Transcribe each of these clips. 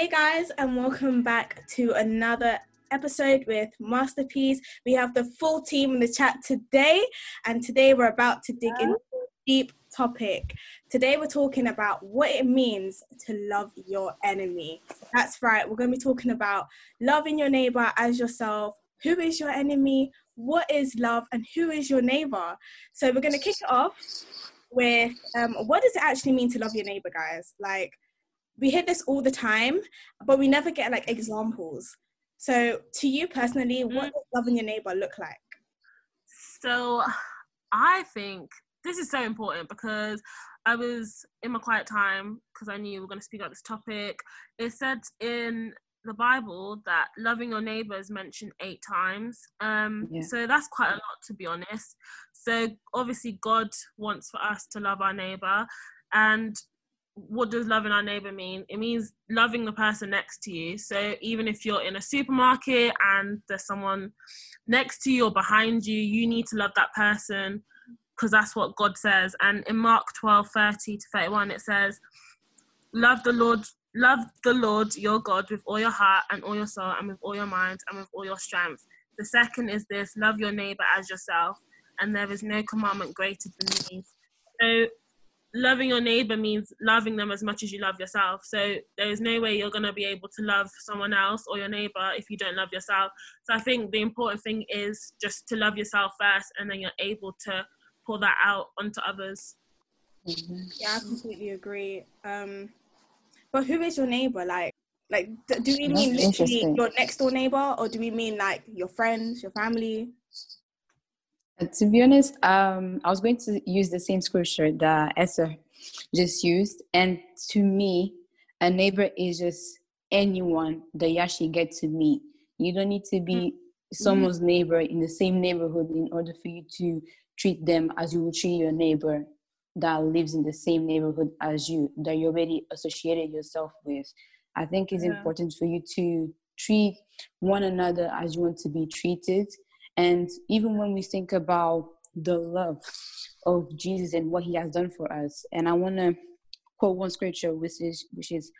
Hey guys, and welcome back to another episode with Masterpiece. We have the full team in the chat today, and today we're about to dig into a deep topic. Today we're talking about what it means to love your enemy. That's right, we're going to be talking about loving your neighbor as yourself. Who is your enemy? What is love? And who is your neighbor? So we're going to kick it off with um, what does it actually mean to love your neighbor, guys? Like, we hear this all the time, but we never get like examples. So, to you personally, what mm. does loving your neighbor look like? So, I think this is so important because I was in my quiet time because I knew we were going to speak about this topic. It said in the Bible that loving your neighbor is mentioned eight times. Um, yeah. So that's quite a lot to be honest. So obviously, God wants for us to love our neighbor. And what does loving our neighbor mean? It means loving the person next to you. So even if you're in a supermarket and there's someone next to you or behind you, you need to love that person because that's what God says. And in Mark 12 30 to 31, it says, Love the Lord, love the Lord your God with all your heart and all your soul and with all your mind and with all your strength. The second is this love your neighbor as yourself, and there is no commandment greater than these. So loving your neighbor means loving them as much as you love yourself. So there is no way you're going to be able to love someone else or your neighbor if you don't love yourself. So I think the important thing is just to love yourself first and then you're able to pour that out onto others. Mm-hmm. Yeah, I completely agree. Um, but who is your neighbor? Like, like do we mean literally your next door neighbor or do we mean like your friends, your family? To be honest, um, I was going to use the same scripture that Esther just used. And to me, a neighbor is just anyone that you actually get to meet. You don't need to be mm-hmm. someone's neighbor in the same neighborhood in order for you to treat them as you would treat your neighbor that lives in the same neighborhood as you, that you already associated yourself with. I think it's yeah. important for you to treat one another as you want to be treated and even when we think about the love of Jesus and what he has done for us, and I want to quote one scripture, which is, which is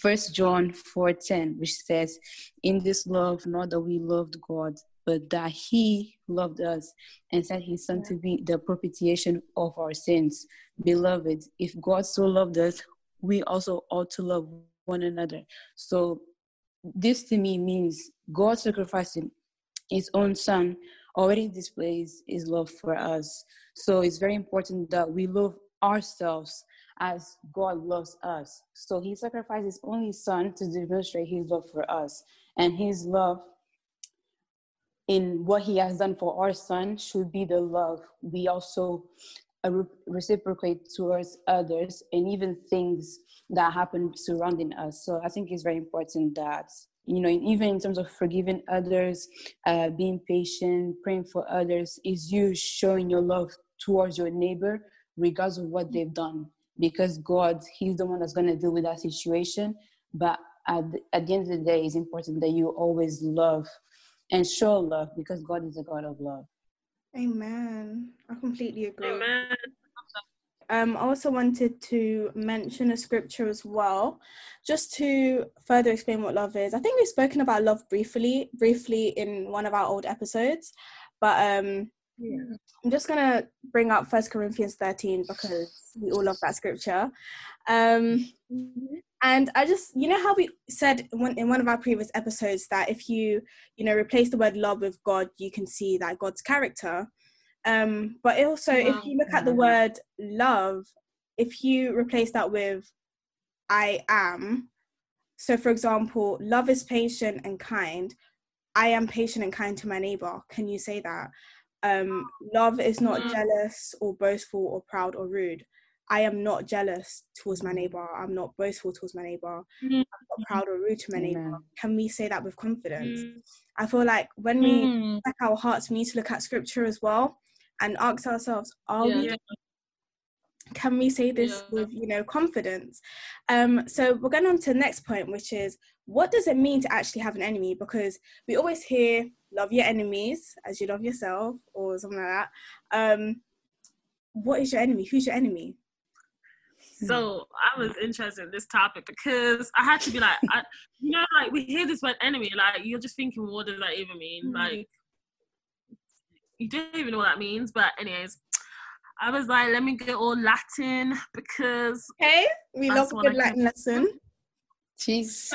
First John 4:10, which says, "In this love, not that we loved God, but that He loved us and sent His Son to be the propitiation of our sins." Beloved, if God so loved us, we also ought to love one another. So, this to me means God sacrificing his own son already displays his love for us. So it's very important that we love ourselves as God loves us. So he sacrificed his only son to demonstrate his love for us. And his love in what he has done for our son should be the love we also uh, reciprocate towards others and even things that happen surrounding us. So I think it's very important that you know even in terms of forgiving others uh, being patient praying for others is you showing your love towards your neighbor regardless of what they've done. Because god he's the one that's going to deal with that situation. But at the, at the end of the day it's important that you always love and show love because god is a god of love. Amen. I completely agree. Amen um, I also wanted to mention a scripture as well, just to further explain what love is. I think we've spoken about love briefly, briefly in one of our old episodes, but um, yeah. I'm just gonna bring up First Corinthians 13 because we all love that scripture. Um, mm-hmm. and I just, you know, how we said in one of our previous episodes that if you, you know, replace the word love with God, you can see that God's character. Um, but also, wow. if you look at the word love, if you replace that with I am, so for example, love is patient and kind. I am patient and kind to my neighbor. Can you say that? Um, love is not mm-hmm. jealous or boastful or proud or rude. I am not jealous towards my neighbor. I'm not boastful towards my neighbor. Mm-hmm. I'm not proud or rude to my neighbor. Can we say that with confidence? Mm-hmm. I feel like when we mm. check our hearts, we need to look at scripture as well and ask ourselves are yeah. we can we say this yeah. with you know confidence um so we're going on to the next point which is what does it mean to actually have an enemy because we always hear love your enemies as you love yourself or something like that um what is your enemy who's your enemy So I was interested in this topic because I had to be like, I, you know, like we hear this word enemy, like you're just thinking, what does that even mean? Mm. Like you don't even know what that means. But anyways, I was like, let me get all Latin because okay, we love a good Latin lesson. Jeez.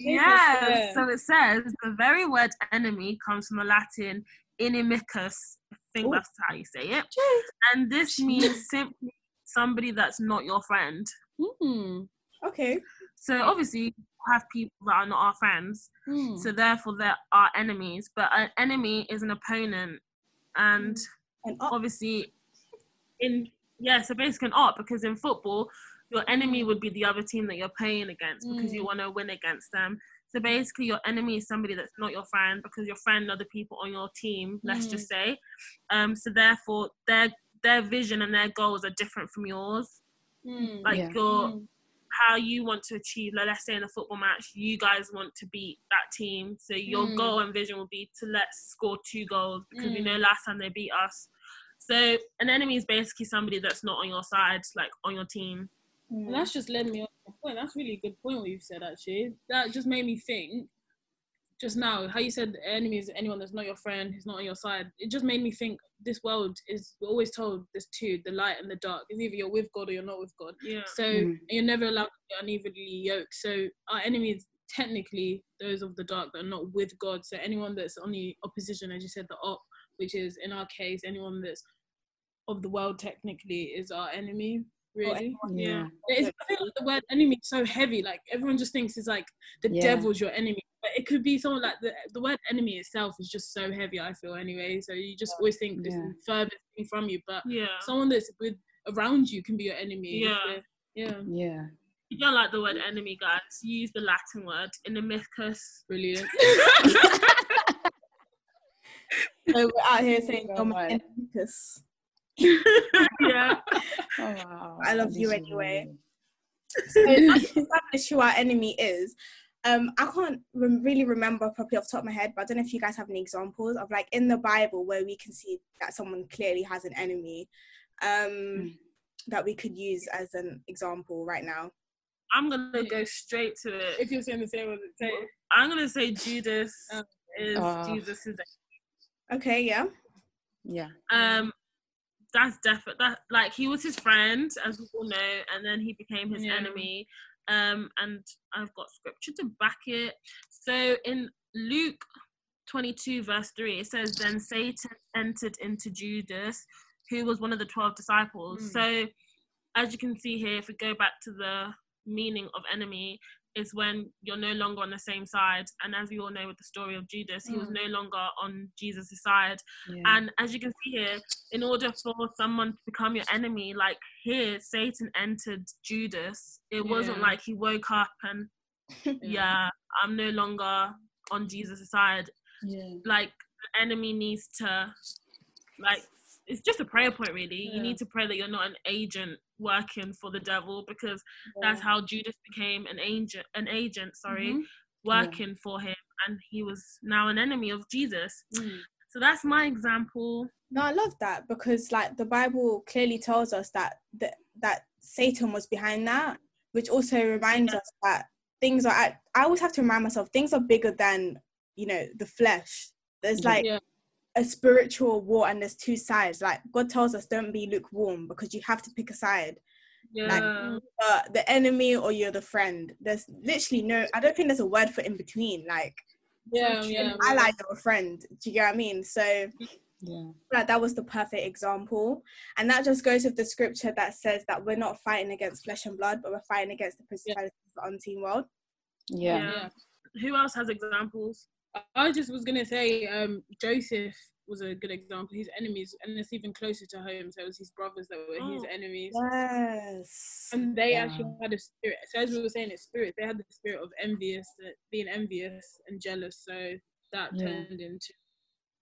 Yeah, so it says the very word enemy comes from the Latin inimicus. I think Ooh. that's how you say it. And this means simply somebody that's not your friend. Mm. Okay. So obviously have people that are not our friends. Mm. So therefore they're our enemies. But an enemy is an opponent. And, mm. obviously in yeah, so basically an art because in football your enemy would be the other team that you're playing against because you mm. want to win against them. So basically, your enemy is somebody that's not your friend because your friend are the people on your team. Let's mm. just say. Um. So therefore, their their vision and their goals are different from yours. Mm. Like yeah. your mm. How you want to achieve. Like let's say in a football match, you guys want to beat that team. So your mm. goal and vision will be to let's score two goals because we know mm. last time they beat us. So an enemy is basically somebody that's not on your side, like on your team. Mm. And that's just led me on the point. That's really a good point what you've said actually. That just made me think just now, how you said the enemy is anyone that's not your friend, who's not on your side. It just made me think this world is we're always told there's two, the light and the dark. It's either you're with God or you're not with God. Yeah. So mm. you're never allowed to be unevenly yoked. So our enemy is technically those of the dark that are not with God. So anyone that's on the opposition, as you said, the op, which is in our case, anyone that's of the world technically is our enemy really. Yeah. It's, I feel like the word enemy is so heavy. Like everyone just thinks it's like the yeah. devil's your enemy. But it could be someone like the the word enemy itself is just so heavy, I feel anyway. So you just always think this yeah. further thing from you. But yeah. someone that's with around you can be your enemy. Yeah. Yeah. Yeah. You don't like the word enemy, guys. Use the Latin word inimicus. Brilliant. so we're out here saying oh, inimicus. yeah. Oh, wow. I love you anyway. So establish who our enemy is. Um, I can't re- really remember properly off the top of my head, but I don't know if you guys have any examples of like in the Bible where we can see that someone clearly has an enemy um, mm. that we could use as an example right now. I'm gonna go straight to it. If you're saying the same, say I'm gonna say Judas oh. is uh, Jesus's. Okay, yeah. Yeah. Um, that's definitely that like he was his friend as we all know and then he became his yeah. enemy um and i've got scripture to back it so in luke 22 verse 3 it says then satan entered into judas who was one of the 12 disciples mm. so as you can see here if we go back to the meaning of enemy is when you're no longer on the same side. And as we all know with the story of Judas, he was mm. no longer on Jesus' side. Yeah. And as you can see here, in order for someone to become your enemy, like here, Satan entered Judas. It yeah. wasn't like he woke up and, yeah, I'm no longer on Jesus' side. Yeah. Like, the enemy needs to, like, it's just a prayer point really. You need to pray that you're not an agent working for the devil because yeah. that's how Judas became an agent an agent, sorry, mm-hmm. working yeah. for him and he was now an enemy of Jesus. Mm. So that's my example. No, I love that because like the Bible clearly tells us that that, that Satan was behind that, which also reminds yeah. us that things are I always have to remind myself things are bigger than, you know, the flesh. There's like a spiritual war and there's two sides. Like God tells us don't be lukewarm because you have to pick a side. Yeah. Like uh, the enemy or you're the friend. There's literally no I don't think there's a word for in between. Like yeah, yeah, ally or a friend. Do you get what I mean? So yeah. Like that was the perfect example. And that just goes with the scripture that says that we're not fighting against flesh and blood, but we're fighting against the principalities of the unseen world. Yeah. yeah. Who else has examples? I just was gonna say um, Joseph was a good example. His enemies, and it's even closer to home. So it was his brothers that were oh, his enemies. Yes. And they yeah. actually had a spirit. So as we were saying, it's spirit. They had the spirit of envious, uh, being envious and jealous. So that yeah. turned into.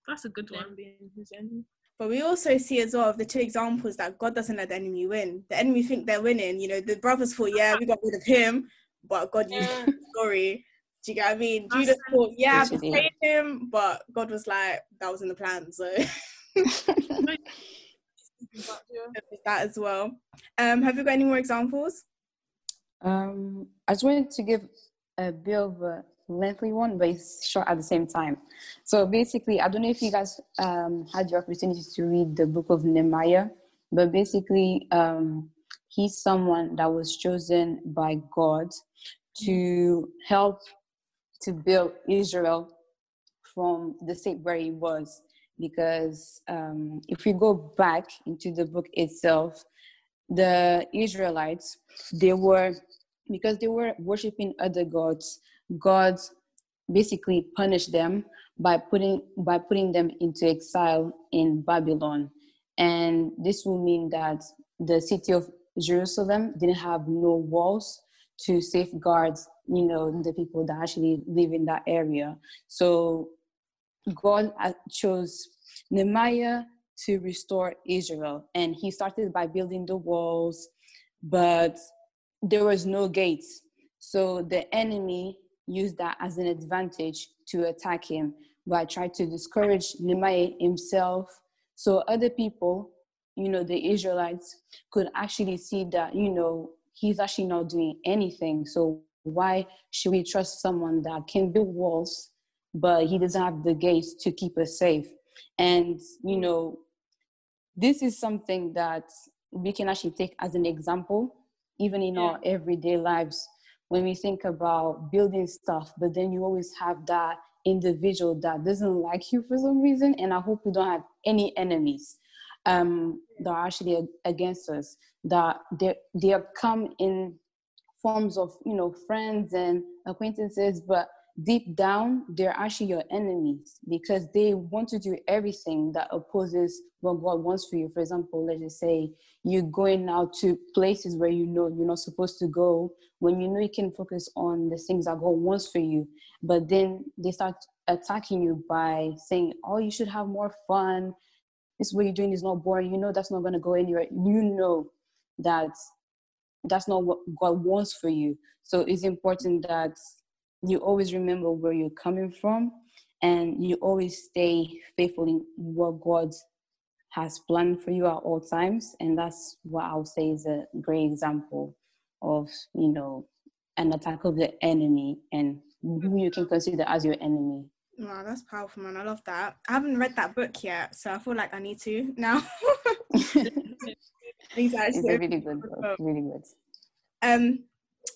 That's a good one. Being his enemy. But we also see as well the two examples that God doesn't let the enemy win. The enemy think they're winning. You know, the brothers thought, yeah, we got rid of him, but God used the story do you get what I mean? Judas thought, yeah, I betrayed him, but God was like, that was in the plan, so that as well. Um, have you got any more examples? Um, I just wanted to give a bit of a lengthy one, but it's short at the same time. So basically, I don't know if you guys um, had the opportunity to read the book of Nehemiah, but basically, um, he's someone that was chosen by God to help to build Israel from the state where he was. Because um, if we go back into the book itself, the Israelites, they were, because they were worshiping other gods, God basically punished them by putting by putting them into exile in Babylon. And this will mean that the city of Jerusalem didn't have no walls to safeguard, you know, the people that actually live in that area. So God uh, chose Nehemiah to restore Israel, and he started by building the walls, but there was no gates. So the enemy used that as an advantage to attack him by trying to discourage Nehemiah himself. So other people, you know, the Israelites could actually see that, you know, he's actually not doing anything. So why should we trust someone that can build walls, but he doesn't have the gates to keep us safe? And, you know, this is something that we can actually take as an example, even in yeah. our everyday lives when we think about building stuff, but then you always have that individual that doesn't like you for some reason. And I hope we don't have any enemies um, that are actually against us, that they, they come in forms of, you know, friends and acquaintances, but deep down, they're actually your enemies because they want to do everything that opposes what God wants for you. For example, let's just say you're going out to places where you know you're not supposed to go, when you know you can focus on the things that God wants for you, but then they start attacking you by saying, Oh, you should have more fun. This what you're doing is not boring. You know that's not gonna go anywhere. You know that that's not what God wants for you. So it's important that you always remember where you're coming from and you always stay faithful in what God has planned for you at all times. And that's what I would say is a great example of, you know, an attack of the enemy and who you can consider as your enemy. Wow, that's powerful, man. I love that. I haven't read that book yet, so I feel like I need to now. These are it's a really good book. Really good. Um,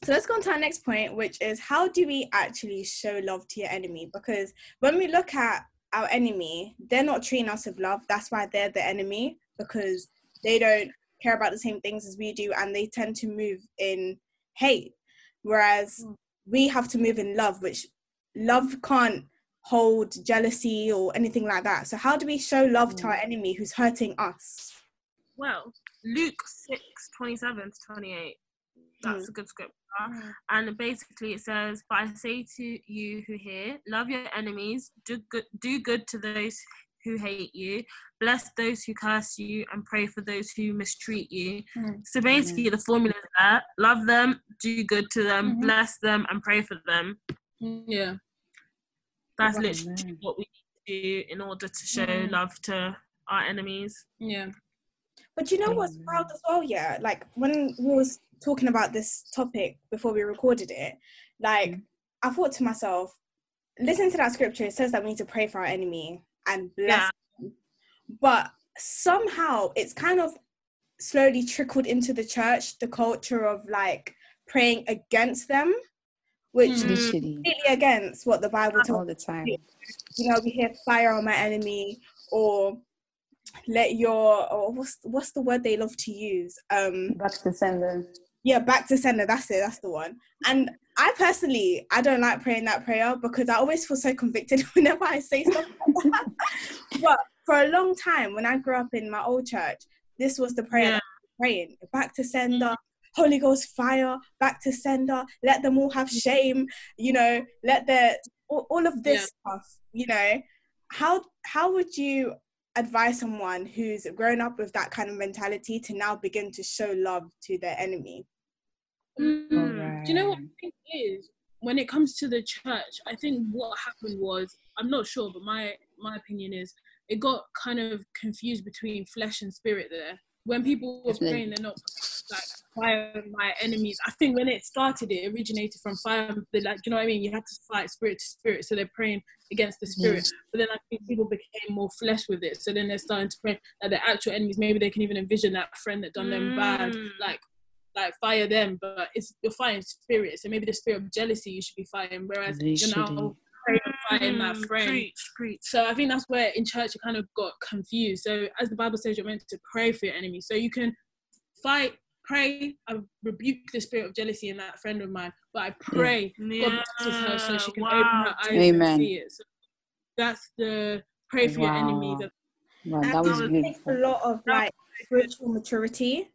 so let's go on to our next point, which is how do we actually show love to your enemy? Because when we look at our enemy, they're not treating us with love. That's why they're the enemy because they don't care about the same things as we do and they tend to move in hate. Whereas mm. we have to move in love, which love can't hold jealousy or anything like that. So, how do we show love mm. to our mm. enemy who's hurting us? Well, Luke 6 27 to 28 that's mm. a good scripture. Mm. And basically it says, But I say to you who hear, love your enemies, do good do good to those who hate you, bless those who curse you, and pray for those who mistreat you. Mm. So basically the formula is that love them, do good to them, mm-hmm. bless them, and pray for them. Yeah. That's literally what we need to do in order to show mm. love to our enemies. Yeah. But you know what's proud as well, yeah? Like when we was talking about this topic before we recorded it, like mm. I thought to myself, listen to that scripture. It says that we need to pray for our enemy and bless yeah. them. But somehow it's kind of slowly trickled into the church the culture of like praying against them, which mm. is completely against what the Bible tells all the time. You know, we hear fire on my enemy or let your or what's what's the word they love to use? Um back to sender yeah back to sender that's it that's the one and i personally i don't like praying that prayer because i always feel so convicted whenever i say stuff like that but for a long time when i grew up in my old church this was the prayer yeah. praying back to sender holy ghost fire back to sender let them all have shame you know let their all, all of this yeah. stuff you know how how would you advise someone who's grown up with that kind of mentality to now begin to show love to their enemy? Mm. Right. Do you know what I think is when it comes to the church? I think what happened was I'm not sure, but my my opinion is it got kind of confused between flesh and spirit there. When people were praying, they're not like fire my enemies. I think when it started, it originated from fire. Like, you know what I mean? You have to fight spirit to spirit, so they're praying against the spirit. Mm. But then I think people became more flesh with it, so then they're starting to pray that the actual enemies. Maybe they can even envision that friend that done mm. them bad, mm. like like fire them. But it's you're fighting spirit, so maybe the spirit of jealousy you should be fighting. Whereas you know fighting that mm, friend. Preach, preach. So I think that's where in church you kind of got confused. So as the Bible says, you're meant to pray for your enemy. So you can fight, pray. I rebuke the spirit of jealousy in that friend of mine, but I pray yeah. God blesses her so she can wow. open her eyes Amen. and see it. So that's the pray for wow. your enemy. The, wow, that was beautiful. a lot of like spiritual maturity.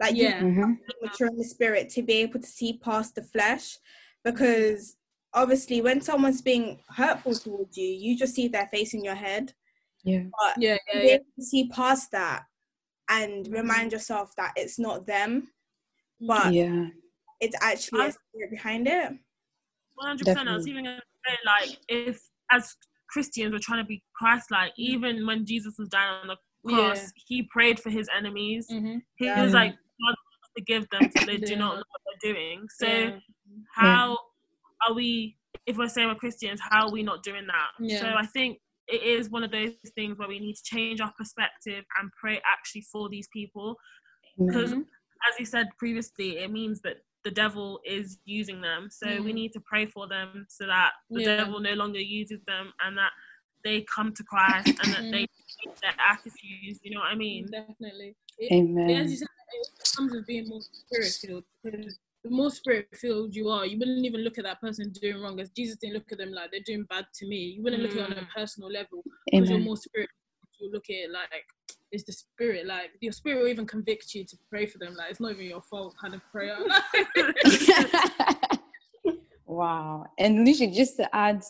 Like yeah, you mm-hmm. mature in the spirit to be able to see past the flesh, because obviously when someone's being hurtful towards you, you just see their face in your head. Yeah. But yeah, yeah, yeah. see past that and remind mm. yourself that it's not them, mm. but yeah, it's actually a spirit behind it. One hundred percent. I was even gonna say like if as Christians we're trying to be Christ like, mm. even when Jesus was dying on the cross, yeah. he prayed for his enemies. Mm-hmm. He yeah. was like, God forgive them so they do not know what they're doing. So how are we if we're saying we're Christians, how are we not doing that? Yeah. So I think it is one of those things where we need to change our perspective and pray actually for these people. Because mm-hmm. as you said previously, it means that the devil is using them. So mm-hmm. we need to pray for them so that the yeah. devil no longer uses them and that they come to Christ and that they mm-hmm. change their attitudes. You know what I mean? Definitely. It, Amen. It, as you said, it comes with being more spirit filled because the more spirit filled you are, you wouldn't even look at that person doing wrong. As Jesus didn't look at them like they're doing bad to me. You wouldn't mm. look at it on a mm. personal level because you're more spirit. You look at it like it's the spirit. Like your spirit will even convict you to pray for them. Like it's not even your fault, kind of prayer. wow! And literally, just to add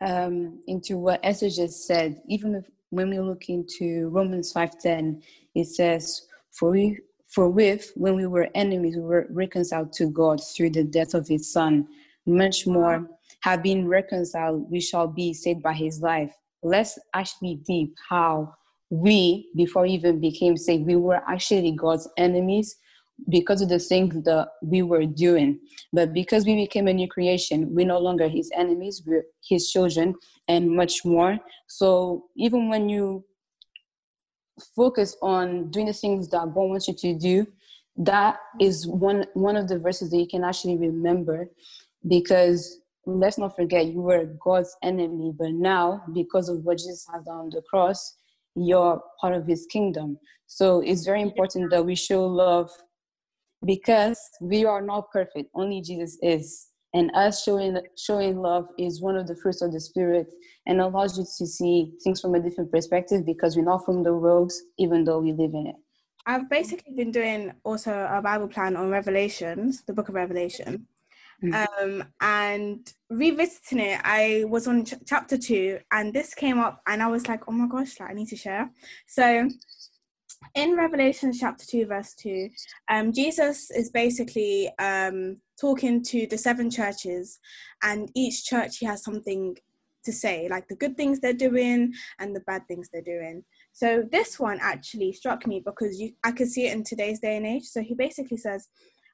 um, into what Esther just said, even if, when we look into Romans five ten, it says, "For we for with, when we were enemies, we were reconciled to God through the death of his Son. Much more, having reconciled, we shall be saved by his life. Let's actually deep how we, before we even became saved, we were actually God's enemies because of the things that we were doing. But because we became a new creation, we're no longer his enemies, we're his children, and much more. So even when you focus on doing the things that God wants you to do, that is one one of the verses that you can actually remember because let's not forget you were God's enemy, but now because of what Jesus has done on the cross, you're part of his kingdom. So it's very important that we show love because we are not perfect, only Jesus is and us showing showing love is one of the fruits of the spirit and allows you to see things from a different perspective because we're not from the world even though we live in it. I've basically been doing also a bible plan on revelations the book of revelation. Mm-hmm. um, and revisiting it i was on ch- chapter two and this came up and i was like oh my gosh like, i need to share. So in Revelation chapter 2, verse 2, um, Jesus is basically um, talking to the seven churches, and each church he has something to say, like the good things they're doing and the bad things they're doing. So this one actually struck me because you, I could see it in today's day and age. So he basically says,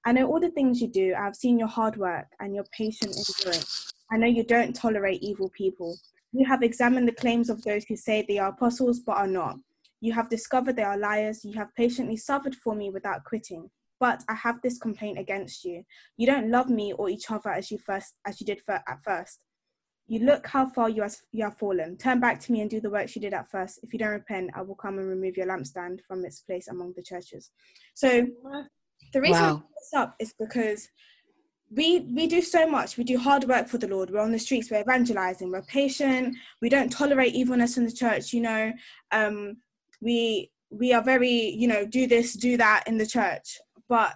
I know all the things you do. I've seen your hard work and your patient endurance. I know you don't tolerate evil people. You have examined the claims of those who say they are apostles but are not you have discovered they are liars. You have patiently suffered for me without quitting. But I have this complaint against you. You don't love me or each other as you first as you did for, at first. You look how far you, has, you have fallen. Turn back to me and do the works you did at first. If you don't repent, I will come and remove your lampstand from its place among the churches. So the reason wow. I put this up is because we we do so much we do hard work for the lord we're on the streets we're evangelizing we're patient we don't tolerate evilness in the church you know um, we we are very you know do this do that in the church but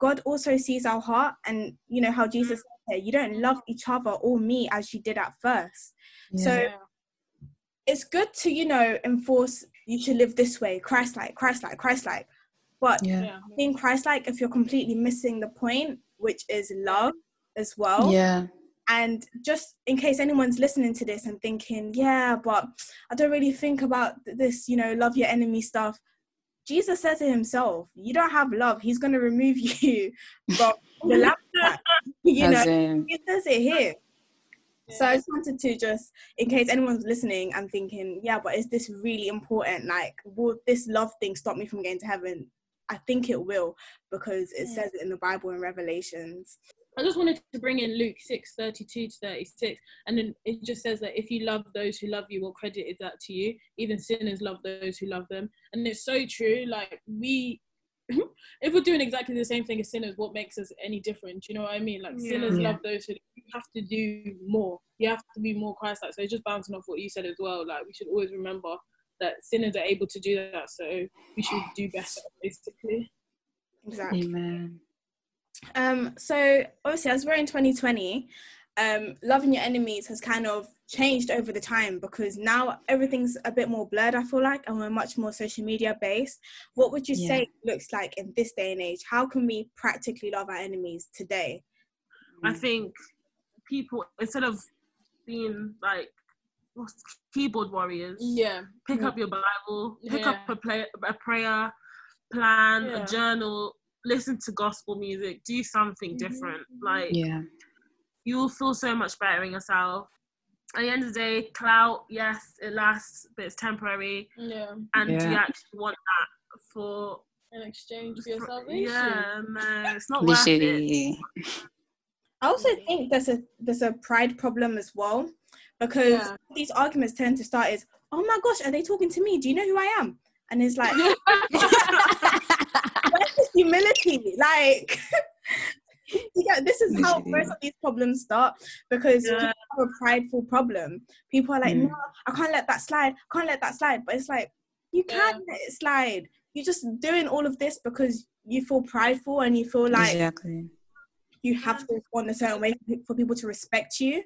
god also sees our heart and you know how jesus said you don't love each other or me as you did at first yeah. so it's good to you know enforce you should live this way christ like christ like christ like but yeah. being christ like if you're completely missing the point which is love as well yeah and just in case anyone's listening to this and thinking, yeah, but I don't really think about this, you know, love your enemy stuff. Jesus says it himself, you don't have love, he's going to remove you from the lamp. you know, he says it here. So I just wanted to just, in case anyone's listening and thinking, yeah, but is this really important? Like, will this love thing stop me from getting to heaven? I think it will because it hmm. says it in the Bible in Revelations. I just wanted to bring in Luke 6 32 to 36. And then it just says that if you love those who love you, what credit is that to you? Even sinners love those who love them. And it's so true. Like, we, if we're doing exactly the same thing as sinners, what makes us any different? You know what I mean? Like, yeah. sinners yeah. love those who have to do more. You have to be more Christ like. So, just bouncing off what you said as well. Like, we should always remember that sinners are able to do that. So, we should do better, basically. Exactly. Amen. Um, so obviously, as we're in 2020, um, loving your enemies has kind of changed over the time because now everything's a bit more blurred. I feel like, and we're much more social media based. What would you yeah. say looks like in this day and age? How can we practically love our enemies today? I think people instead of being like keyboard warriors, yeah, pick yeah. up your Bible, pick yeah. up a, play, a prayer plan, a journal, listen to gospel music, do something mm-hmm. different. Like, yeah, you will feel so much better in yourself. At the end of the day, clout, yes, it lasts, but it's temporary. Yeah. And yeah. you actually want that for an exchange for your salvation. Yeah, no, it's not worth it. I also think there's a there's a pride problem as well, because yeah. these arguments tend to start as, "Oh my gosh, are they talking to me? Do you know who I am?" And it's like, humility. Like, yeah, this is how most of these problems start because yeah. have a prideful problem. People are like, mm. no, I can't let that slide. I can't let that slide. But it's like, you can yeah. let it slide. You're just doing all of this because you feel prideful and you feel like exactly. you have to respond a certain way for people to respect you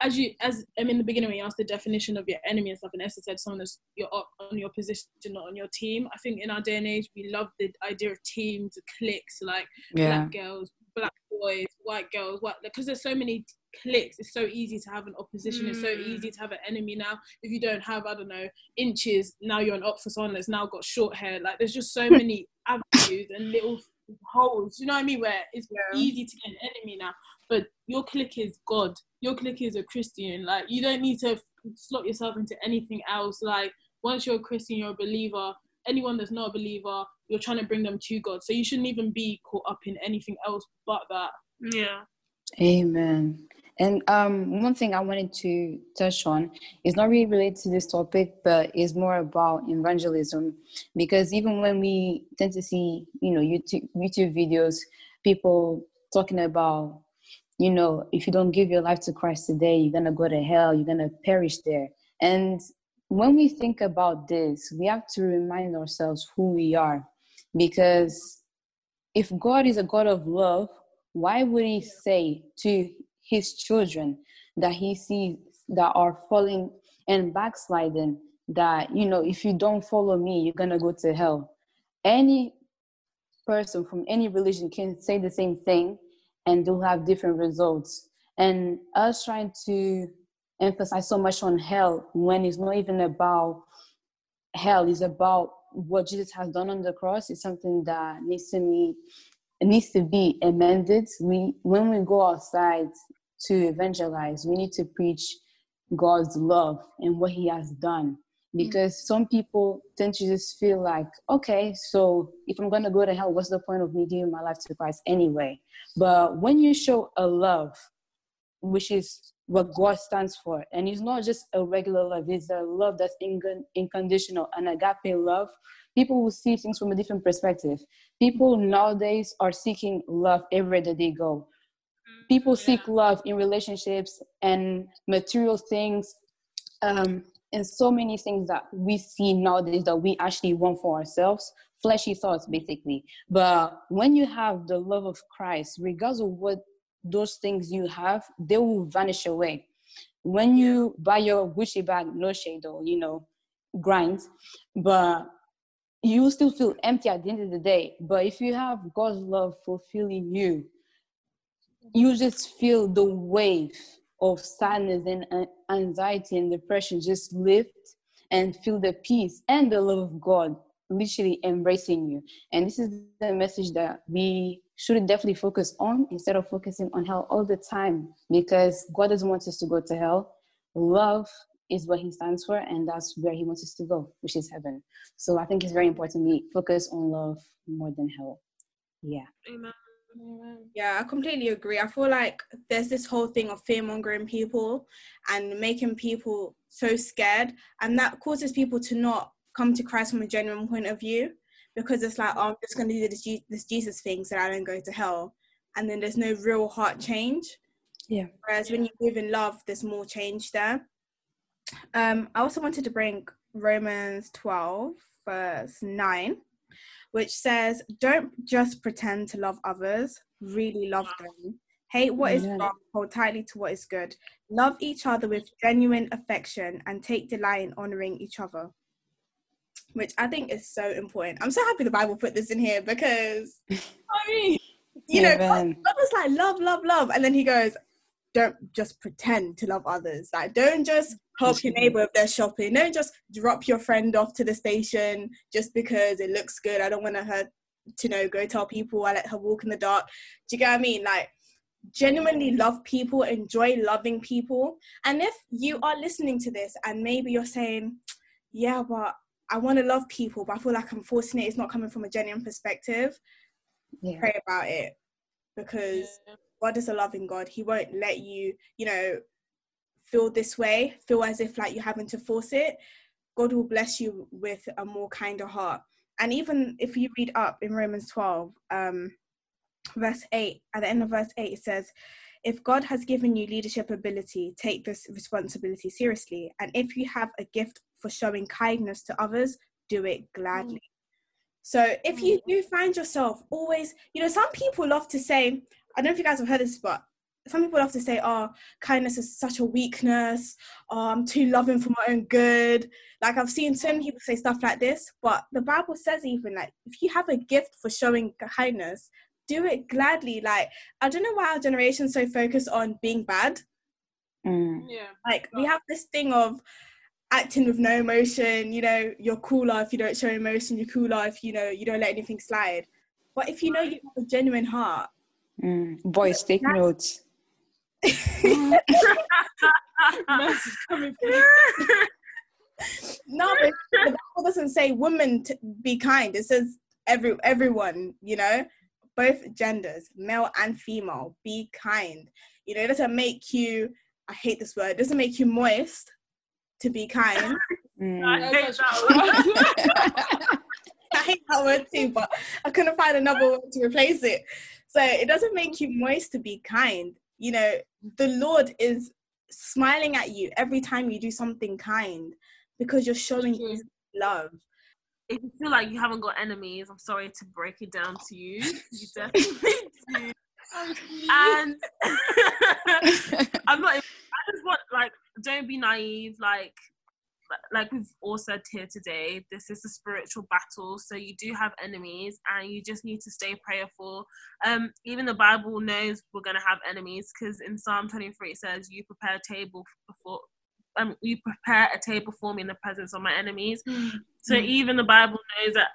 as you as I mean in the beginning when you asked the definition of your enemy and stuff, and Esther said someone that's you're up on your position, not on your team. I think in our day and age we love the idea of teams, cliques, like yeah. black girls, black boys, white girls, white because there's so many cliques. It's so easy to have an opposition. Mm. It's so easy to have an enemy now. If you don't have, I don't know, inches, now you're an up for someone that's now got short hair. Like there's just so many avenues and little holes. You know what I mean? Where it's yeah. easy to get an enemy now. But your clique is God your clique is a Christian. Like you don't need to slot yourself into anything else. Like once you're a Christian, you're a believer. Anyone that's not a believer, you're trying to bring them to God. So you shouldn't even be caught up in anything else but that. Yeah. Amen. And um, one thing I wanted to touch on is not really related to this topic, but is more about evangelism. Because even when we tend to see, you know, YouTube YouTube videos, people talking about you know, if you don't give your life to Christ today, you're to go to hell, you're to perish there. And when we think about this, we have to remind ourselves who we are. Because if God is a God of love, why would He say to His children that He sees that are falling and backsliding that, you know, if you don't follow me, you're to go to hell? Any person from any religion can say the same thing and they'll have different results. And us trying to emphasize so much on hell when it's not even about hell, it's about what Jesus has done on the cross. It's something that needs to be needs to be amended. We when we go outside to evangelize, we need to preach God's love and what He has done. Mm. Because some people tend to just feel like, okay, so if I'm gonna go to hell, what's the point of me giving my life to Christ anyway? But when you show a love, which is what God stands for, and it's not just a regular love, it's a love that's in unconditional, an agape love, people will see things from a different perspective. People nowadays are seeking love everywhere that they go. People seek love in relationships and material things, um, and so many things that we see nowadays that we actually want for ourselves fleshy thoughts basically. But when you have the love of christ regardless of what those things you have they will vanish away. When you buy your gucci bag no shade or you know grind but you still feel empty at the end of the day. But if you have god's love fulfilling you you just feel the wave of sadness and anxiety and depression just lift and feel the peace and the love of god literally embracing you. And this is the message that we should definitely focus on instead of focusing on hell all the time because God doesn't want us to go to hell. Love is what he stands for and that's where he wants us to go, which is heaven. So I think it's very important we focus on love more than hell. Yeah. Amen. Yeah, I completely agree. I feel like there's this whole thing of fear mongering people and making people so scared, and that causes people to not come to Christ from a genuine point of view because it's like, oh, I'm just going to do this, this Jesus thing so I don't go to hell. And then there's no real heart change. Yeah. Whereas when you live in love, there's more change there. Um, I also wanted to bring Romans 12, verse 9 which says, Don't just pretend to love others, really love them. Hate what is wrong, hold tightly to what is good. Love each other with genuine affection and take delight in honoring each other. Which I think is so important. I'm so happy the Bible put this in here because I mean, you know, God, God was like love, love, love, and then he goes, don't just pretend to love others. Like, don't just help your neighbor if they're shopping. Don't just drop your friend off to the station just because it looks good. I don't want to her to know, go tell people I let her walk in the dark. Do you get what I mean? Like, genuinely love people, enjoy loving people. And if you are listening to this and maybe you're saying, yeah, but I want to love people, but I feel like I'm forcing it, it's not coming from a genuine perspective, yeah. pray about it because. Yeah God is a loving God. He won't let you, you know, feel this way, feel as if like you're having to force it. God will bless you with a more kinder heart. And even if you read up in Romans 12, um, verse 8, at the end of verse 8, it says, If God has given you leadership ability, take this responsibility seriously. And if you have a gift for showing kindness to others, do it gladly. Mm. So if you mm. do find yourself always, you know, some people love to say, I don't know if you guys have heard this, but some people have to say, "Oh, kindness is such a weakness. Oh, I'm too loving for my own good." Like I've seen so many people say stuff like this, but the Bible says even like if you have a gift for showing kindness, do it gladly. Like I don't know why our generation's so focused on being bad. Mm. Yeah. Like we have this thing of acting with no emotion. You know, you're cooler if you don't show emotion. You're cooler if you know you don't let anything slide. But if you know you have a genuine heart Mm. Boys, take notes. No, but the Bible doesn't say women to be kind. It says every everyone, you know, both genders, male and female, be kind. You know, it doesn't make you. I hate this word. It doesn't make you moist to be kind. Mm. I hate that word. I hate that word too, but I couldn't find another word to replace it. So it doesn't make you moist to be kind. You know, the Lord is smiling at you every time you do something kind because you're showing his love. If you feel like you haven't got enemies, I'm sorry to break it down to you. You definitely do. and I'm not. I just want like, don't be naive. Like, like we've all said here today, this is a spiritual battle. So you do have enemies, and you just need to stay prayerful. Um, even the Bible knows we're gonna have enemies because in Psalm 23 it says, "You prepare a table before." Um, you prepare a table for me in the presence of my enemies. Mm-hmm. So even the Bible knows that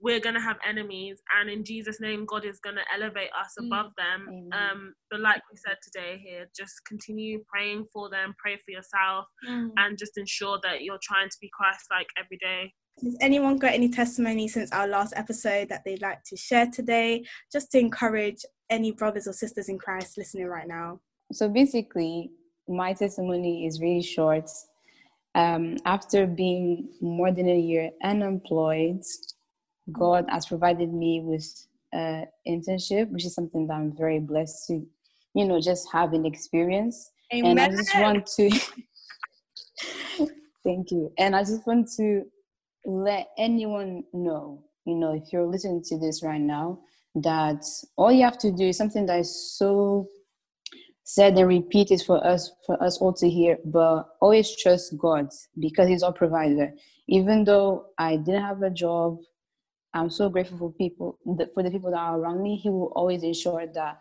we're going to have enemies and in jesus name god is going to elevate us mm. above them. Um but like we said today here just continue praying for them pray for yourself mm. and just ensure that you're trying to be christ like every day. Has anyone got any testimony since our last episode that they'd like to share today just to encourage any brothers or sisters in christ listening right now? So basically my testimony is really short. Um, after being more than a year unemployed God has provided me with an internship, which is something that I'm very blessed to, you know, just have an experience. Amen. And I just want to thank you. And I just want to let anyone know, you know, if you're listening to this right now, that all you have to do is something that is so said and repeated for us for us all to hear but always trust god because he's our provider even though i didn't have a job I'm so grateful for people for the people that are around me. He will always ensure that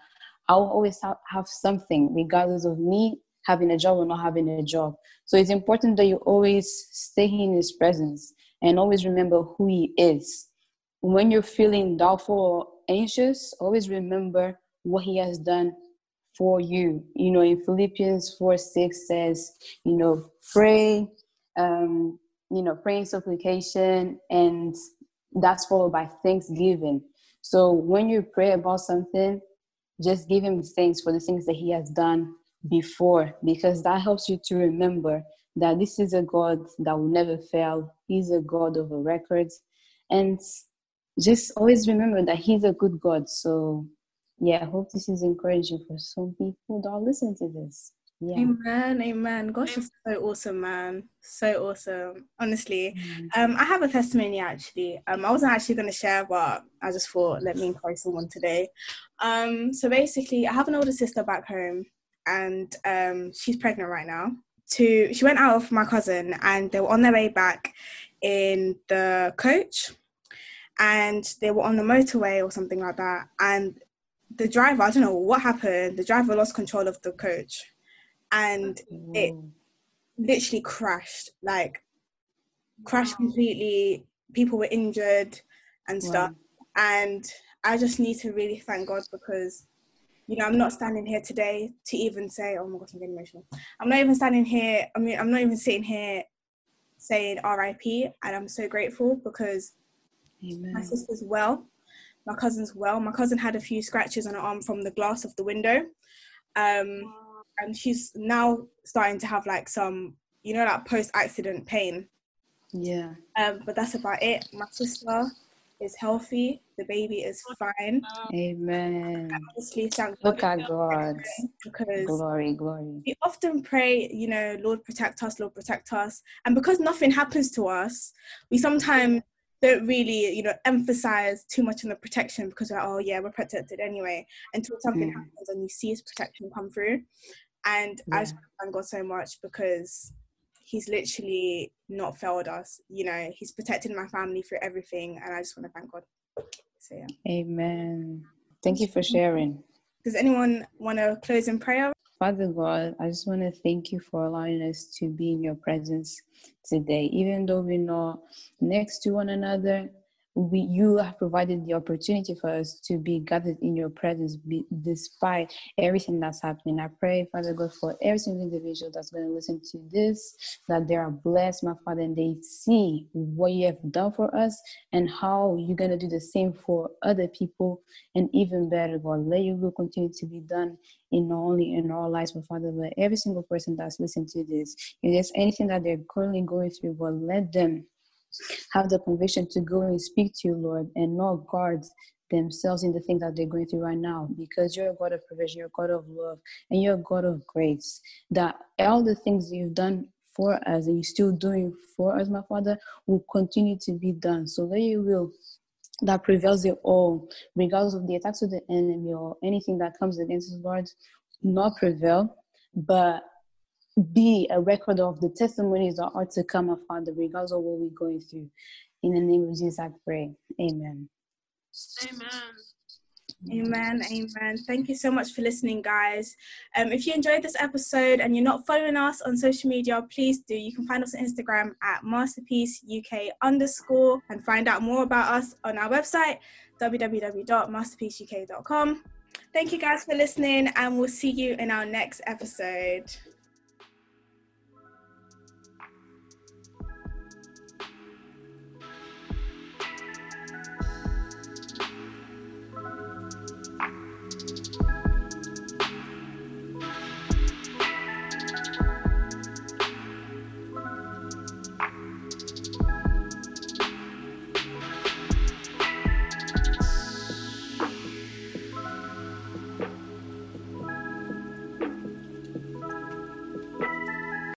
I'll always have something, regardless of me having a job or not having a job. So it's important that you always stay in His presence and always remember who He is. When you're feeling doubtful or anxious, always remember what He has done for you. You know, in Philippians 4 6 says, you know, pray, um, you know, pray in supplication, and that's followed by thanksgiving. So when you pray about something, just give him thanks for the things that he has done before, because that helps you to remember that this is a God that will never fail. He's a God of a records. And just always remember that he's a good God. So yeah, I hope this is encouraging for some people that are listening to this. Yeah. Amen, amen. Gosh, it's so awesome, man. So awesome. Honestly. Mm-hmm. Um, I have a testimony actually. Um, I wasn't actually gonna share, but I just thought let me encourage someone today. Um, so basically I have an older sister back home and um she's pregnant right now. To she went out with my cousin and they were on their way back in the coach and they were on the motorway or something like that and the driver, I don't know what happened, the driver lost control of the coach and it literally crashed, like crashed completely. People were injured and stuff. Wow. And I just need to really thank God because, you know, I'm not standing here today to even say, oh my god I'm getting emotional. I'm not even standing here, I mean, I'm not even sitting here saying RIP. And I'm so grateful because Amen. my sister's well my cousin's well. My cousin had a few scratches on her arm from the glass of the window. Um, and she's now starting to have like some, you know, like post accident pain. Yeah. Um, but that's about it. My sister is healthy. The baby is fine. Amen. Honestly, thank Look God at God. Because glory, glory. We often pray, you know, Lord protect us, Lord protect us. And because nothing happens to us, we sometimes don't really, you know, emphasize too much on the protection because we're, oh yeah, we're protected anyway, until something mm. happens and you see his protection come through. And yeah. I just want to thank God so much because he's literally not failed us. You know, he's protected my family through everything, and I just want to thank God. So yeah. Amen. Thank you for sharing. Does anyone want to close in prayer? Father God, I just want to thank you for allowing us to be in your presence today. Even though we're not next to one another, we, you have provided the opportunity for us to be gathered in your presence be, despite everything that's happening. I pray, Father God, for every single individual that's going to listen to this, that they are blessed, my Father, and they see what you have done for us and how you're going to do the same for other people and even better, God. Let your will continue to be done in not only in our lives, but Father, but every single person that's listening to this. If there's anything that they're currently going through, God, let them have the conviction to go and speak to you, Lord, and not guard themselves in the things that they're going through right now because you're a God of provision, you're a God of love, and you're a God of grace. That all the things you've done for us and you're still doing for us, my Father, will continue to be done. So let your will that prevails it all, regardless of the attacks of the enemy or anything that comes against us, Lord, not prevail, but be a record of the testimonies that are to come, of Father, regardless of what we're going through. In the name of Jesus, I pray. Amen. Amen. Amen, amen. Thank you so much for listening, guys. Um, if you enjoyed this episode and you're not following us on social media, please do. You can find us on Instagram at masterpiece UK underscore and find out more about us on our website www.masterpieceuk.com. Thank you guys for listening, and we'll see you in our next episode.